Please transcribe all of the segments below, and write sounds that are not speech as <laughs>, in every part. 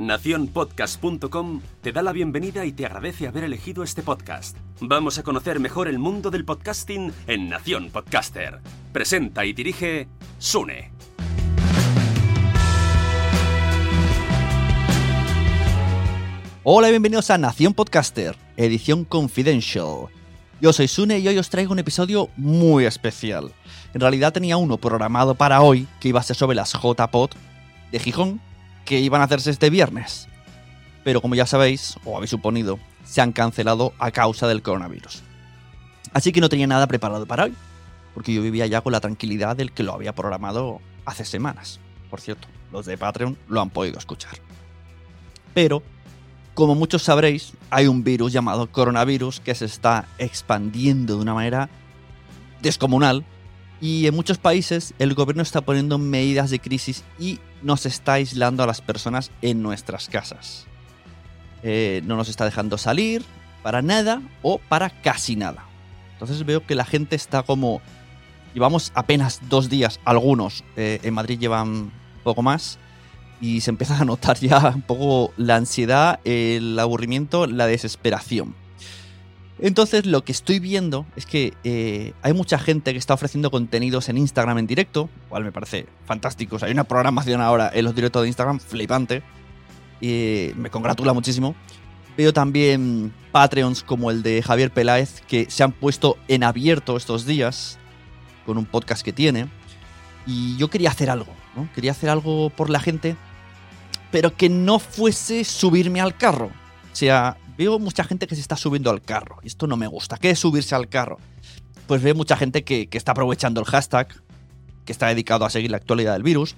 Naciónpodcast.com te da la bienvenida y te agradece haber elegido este podcast. Vamos a conocer mejor el mundo del podcasting en Nación Podcaster. Presenta y dirige Sune. Hola y bienvenidos a Nación Podcaster, edición confidential. Yo soy Sune y hoy os traigo un episodio muy especial. En realidad tenía uno programado para hoy que iba a ser sobre las JPod de Gijón que iban a hacerse este viernes. Pero como ya sabéis, o habéis suponido, se han cancelado a causa del coronavirus. Así que no tenía nada preparado para hoy, porque yo vivía ya con la tranquilidad del que lo había programado hace semanas. Por cierto, los de Patreon lo han podido escuchar. Pero, como muchos sabréis, hay un virus llamado coronavirus que se está expandiendo de una manera descomunal y en muchos países el gobierno está poniendo medidas de crisis y nos está aislando a las personas en nuestras casas. Eh, no nos está dejando salir para nada o para casi nada. Entonces veo que la gente está como... Llevamos apenas dos días, algunos, eh, en Madrid llevan poco más, y se empieza a notar ya un poco la ansiedad, el aburrimiento, la desesperación. Entonces lo que estoy viendo es que eh, hay mucha gente que está ofreciendo contenidos en Instagram en directo, cual me parece fantástico. hay una programación ahora en los directos de Instagram flipante. Me congratula muchísimo. Veo también Patreons como el de Javier Peláez que se han puesto en abierto estos días con un podcast que tiene. Y yo quería hacer algo, ¿no? Quería hacer algo por la gente, pero que no fuese subirme al carro. O sea, veo mucha gente que se está subiendo al carro. Esto no me gusta. ¿Qué es subirse al carro? Pues veo mucha gente que, está aprovechando el hashtag, que está dedicado a seguir la actualidad del virus,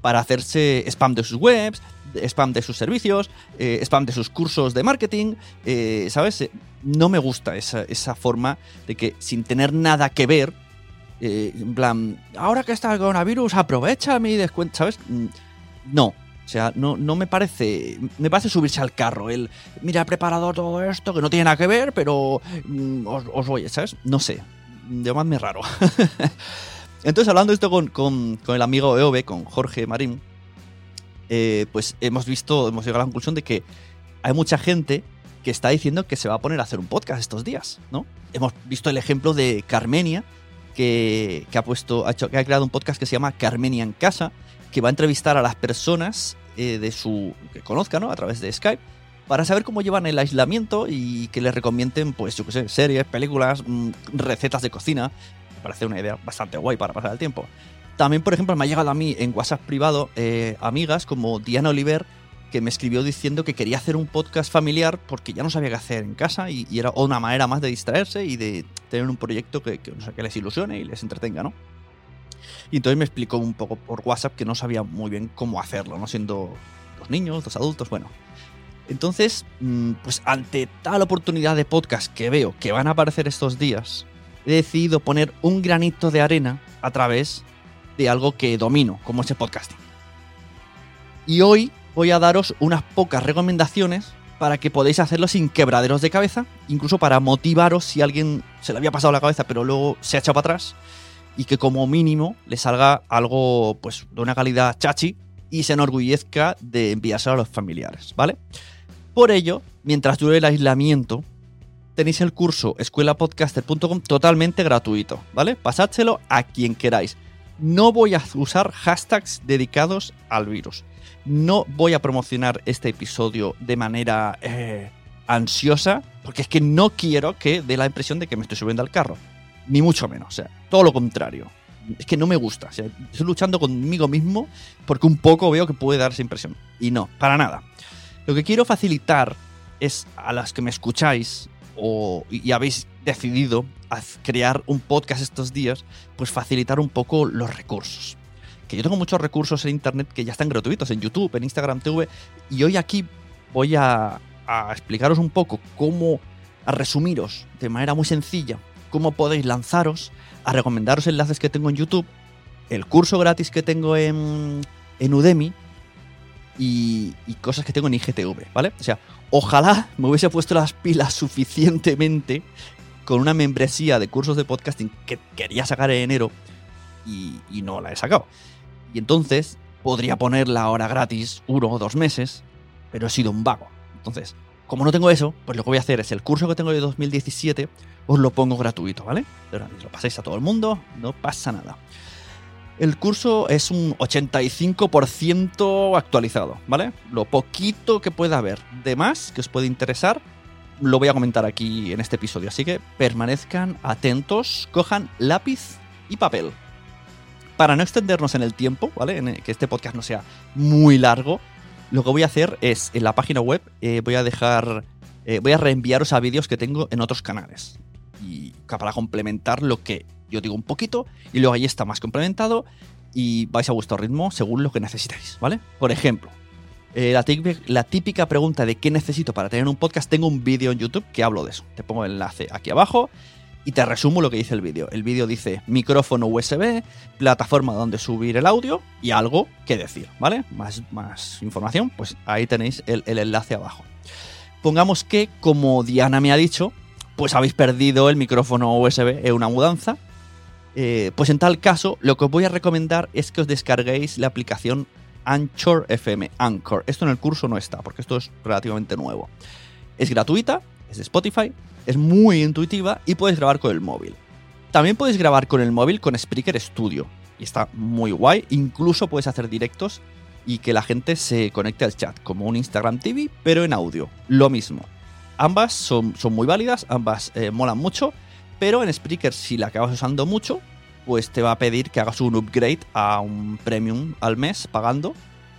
para hacerse spam de sus webs, spam de sus servicios, eh, spam de sus cursos de marketing. Eh, ¿Sabes? Eh, no me gusta esa, forma de que sin tener nada que ver, en plan, ahora que está el coronavirus, aprovecha mi descuento, ¿sabes? Mm, no, o sea, no, no me parece. Me parece subirse al carro. El, mira, he preparado todo esto que no tiene nada que ver, pero mm, os, voy, ¿sabes? No sé. Llamadme raro. <laughs> Entonces, hablando esto con, el amigo EOB, con Jorge Marín, eh, pues hemos visto, hemos llegado a la conclusión de que hay mucha gente que está diciendo que se va a poner a hacer un podcast estos días, ¿no? Hemos visto el ejemplo de Carmenia, que, ha puesto, ha, que ha creado un podcast que se llama Carmenia en Casa, que va a entrevistar a las personas eh, de su que conozca, ¿no? A través de Skype, para saber cómo llevan el aislamiento y que les recomienden, pues, yo qué sé, series, películas, mm, recetas de cocina. Me parece una idea bastante guay para pasar el tiempo. También, por ejemplo, me ha llegado a mí en WhatsApp privado eh, amigas como Diana Oliver que me escribió diciendo que quería hacer un podcast familiar porque ya no sabía qué hacer en casa y, y era una manera más de distraerse y de tener un proyecto que, que, les ilusione y les entretenga, ¿no? Y entonces me explicó un poco por WhatsApp que no sabía muy bien cómo hacerlo, ¿no? Siendo dos niños, dos adultos, bueno. Entonces, mm, pues ante tal oportunidad de podcast que veo que van a aparecer estos días, he decidido poner un granito de arena a través de algo que domino, como ese podcasting. Y hoy voy a daros unas pocas recomendaciones para que podáis hacerlo sin quebraderos de cabeza, incluso para motivaros si alguien se le había pasado la cabeza pero luego se ha echado para atrás y que como mínimo le salga algo pues de una calidad chachi y se enorgullezca de enviárselo a los familiares, ¿vale? Por ello, mientras dure el aislamiento, tenéis el curso escuelapodcaster.com totalmente gratuito, ¿vale? Pasádselo a quien queráis. No voy a usar hashtags dedicados al virus. No voy a promocionar este episodio de manera eh, ansiosa, porque es que no quiero que dé la impresión de que me estoy subiendo al carro. Ni mucho menos, o sea, todo lo contrario. Es que no me gusta, o sea, estoy luchando conmigo mismo porque un poco veo que puede dar esa impresión. Y no, para nada. Lo que quiero facilitar es a las que me escucháis o, y habéis decidido crear un podcast estos días, pues facilitar un poco los recursos. Que yo tengo muchos recursos en internet que ya están gratuitos, en YouTube, en Instagram TV, y hoy aquí voy a, a explicaros un poco cómo, a resumiros de manera muy sencilla, cómo podéis lanzaros, a recomendaros enlaces que tengo en YouTube, el curso gratis que tengo en, en Udemy y, y, cosas que tengo en IGTV, ¿vale? O sea, ojalá me hubiese puesto las pilas suficientemente con una membresía de cursos de podcasting que quería sacar en enero y, no la he sacado. Y entonces podría ponerla ahora gratis uno o dos meses, pero he sido un vago. Entonces, como no tengo eso, pues lo que voy a hacer es el curso que tengo de 2017, os lo pongo gratuito, ¿vale? Lo pasáis a todo el mundo, no pasa nada. El curso es un 85% actualizado, ¿vale? Lo poquito que pueda haber de más que os puede interesar, lo voy a comentar aquí en este episodio. Así que permanezcan atentos, cojan lápiz y papel. Para no extendernos en el tiempo, ¿vale? En que este podcast no sea muy largo, lo que voy a hacer es en la página web eh, voy a dejar. Eh, voy a reenviaros a vídeos que tengo en otros canales. Y para complementar lo que yo digo un poquito y luego ahí está más complementado y vais a vuestro ritmo según lo que necesitéis, ¿vale? Por ejemplo, eh, la, típica, la, típica pregunta de qué necesito para tener un podcast, tengo un vídeo en YouTube que hablo de eso. Te pongo el enlace aquí abajo y te resumo lo que dice el vídeo. El vídeo dice micrófono USB, plataforma donde subir el audio y algo que decir, ¿vale? Más, más información, pues ahí tenéis el, el enlace abajo. Pongamos que, como Diana me ha dicho, pues habéis perdido el micrófono USB en una mudanza eh, pues en tal caso, lo que os voy a recomendar es que os descarguéis la aplicación Anchor FM. Anchor. Esto en el curso no está, porque esto es relativamente nuevo. Es gratuita, es de Spotify, es muy intuitiva y puedes grabar con el móvil. También puedes grabar con el móvil con Spreaker Studio. Y está muy guay. Incluso puedes hacer directos y que la gente se conecte al chat, como un Instagram TV, pero en audio. Lo mismo. Ambas son, muy válidas, ambas eh, molan mucho pero en Spreaker, si la acabas usando mucho, pues te va a pedir que hagas un upgrade a un premium al mes pagando.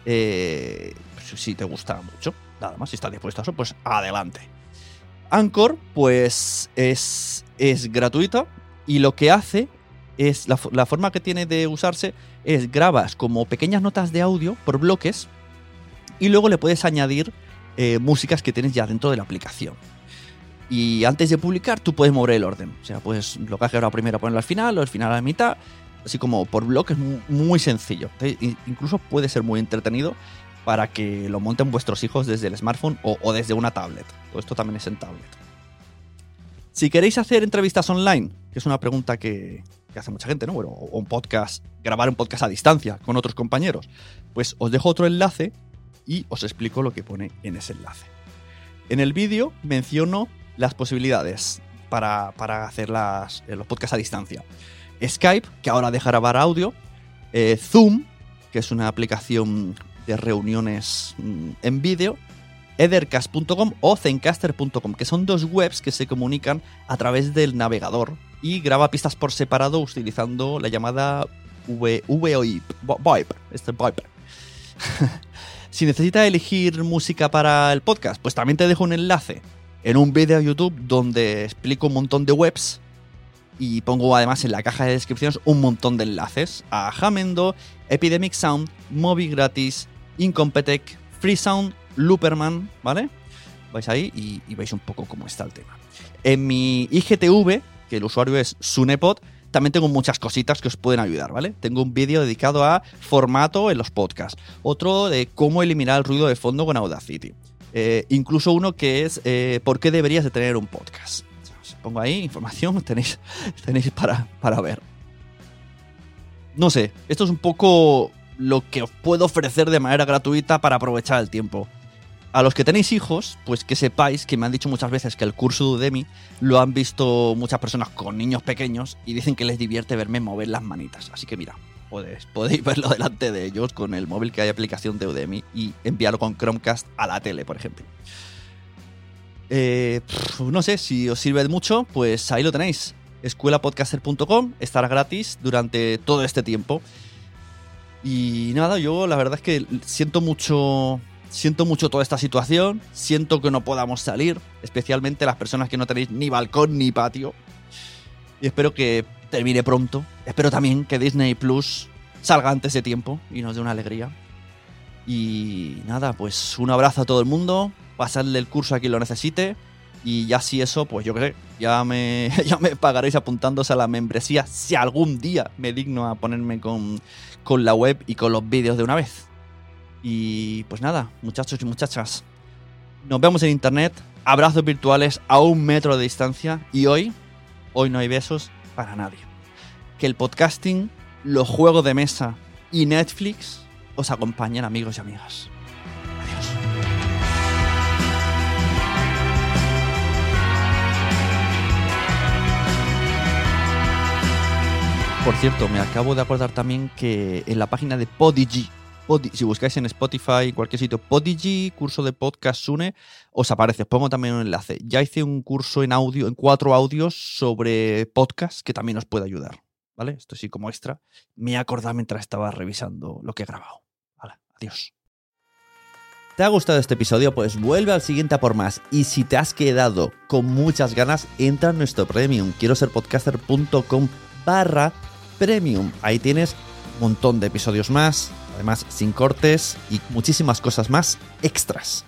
Eh, pues si te gusta mucho, nada más, si estás dispuesto a eso, pues adelante. Anchor, pues es, es gratuita y lo que hace es la, forma que tiene de usarse es grabas como pequeñas notas de audio por bloques y luego le puedes añadir eh, músicas que tienes ya dentro de la aplicación. Y antes de publicar, tú puedes mover el orden. O sea, pues lo que has grabado primero ponerlo al final, o al final a la mitad. Así como por bloques, muy, muy sencillo. Incluso puede ser muy entretenido para que lo monten vuestros hijos desde el smartphone o, desde una tablet. Todo esto también es en tablet. Si queréis hacer entrevistas online, que es una pregunta que, hace mucha gente, ¿no? O un podcast, grabar un podcast a distancia con otros compañeros, pues os dejo otro enlace y os explico lo que pone en ese enlace. En el vídeo menciono las posibilidades para, para hacer las, eh, los podcasts a distancia. Skype, que ahora deja grabar audio. Eh, Zoom, que es una aplicación de reuniones mm, en vídeo. Ethercast.com o Zencaster.com, que son dos webs que se comunican a través del navegador y graba pistas por separado utilizando la llamada VoIP. VoIP. Este VoIP. <laughs> Si necesitas elegir música para el podcast, pues también te dejo un enlace en un vídeo de YouTube donde explico un montón de webs y pongo además en la caja de descripciones un montón de enlaces a Jamendo, Epidemic Sound, Mobi Gratis, Incompetech, Freesound, Looperman, ¿vale? Vais ahí y, veis un poco cómo está el tema. En mi IGTV, que el usuario es Sunepod, también tengo muchas cositas que os pueden ayudar, ¿vale? Tengo un vídeo dedicado a formato en los podcasts, otro de cómo eliminar el ruido de fondo con Audacity, eh, incluso uno que es eh, por qué deberías de tener un podcast. Os pongo ahí información, <laughs> tenéis, tenéis para, para ver. No sé, esto es un poco lo que os puedo ofrecer de manera gratuita para aprovechar el tiempo. A los que tenéis hijos, pues que sepáis que me han dicho muchas veces que el curso de Udemy lo han visto muchas personas con niños pequeños y dicen que les divierte verme mover las manitas. Así que mira, podéis, podéis verlo delante de ellos con el móvil que hay aplicación de Udemy y enviarlo con Chromecast a la tele, por ejemplo. Eh, no sé si os sirve de mucho, pues ahí lo tenéis. Escuelapodcaster.com estará gratis durante todo este tiempo. Y nada, yo la verdad es que siento mucho Siento mucho toda esta situación, siento que no podamos salir, especialmente las personas que no tenéis ni balcón ni patio. Y espero que termine pronto. Espero también que Disney Plus salga antes de tiempo y nos dé una alegría. Y nada, pues un abrazo a todo el mundo, pasadle el curso a quien lo necesite. Y ya si eso, pues yo sé, ya me, <laughs> ya me pagaréis apuntándose a la membresía si algún día me digno a ponerme con, con la web y con los vídeos de una vez. Y pues nada, muchachos y muchachas, nos vemos en internet, abrazos virtuales a un metro de distancia y hoy, hoy no hay besos para nadie. Que el podcasting, los juegos de mesa y Netflix os acompañen amigos y amigas. Por cierto, me acabo de acordar también que en la página de Podigy, Podi- si buscáis en Spotify, cualquier sitio, Podigy, curso de podcast Sune, os aparece. Os pongo también un enlace. Ya hice un curso en audio, en cuatro audios sobre podcast que también os puede ayudar. ¿Vale? Esto sí como extra. Me he acordado mientras estaba revisando lo que he grabado. Vale, adiós. ¿Te ha gustado este episodio? Pues vuelve al siguiente a por más. Y si te has quedado con muchas ganas, entra en nuestro premium. Quiero ser podcaster.com barra premium. Ahí tienes un montón de episodios más, además sin cortes y muchísimas cosas más extras.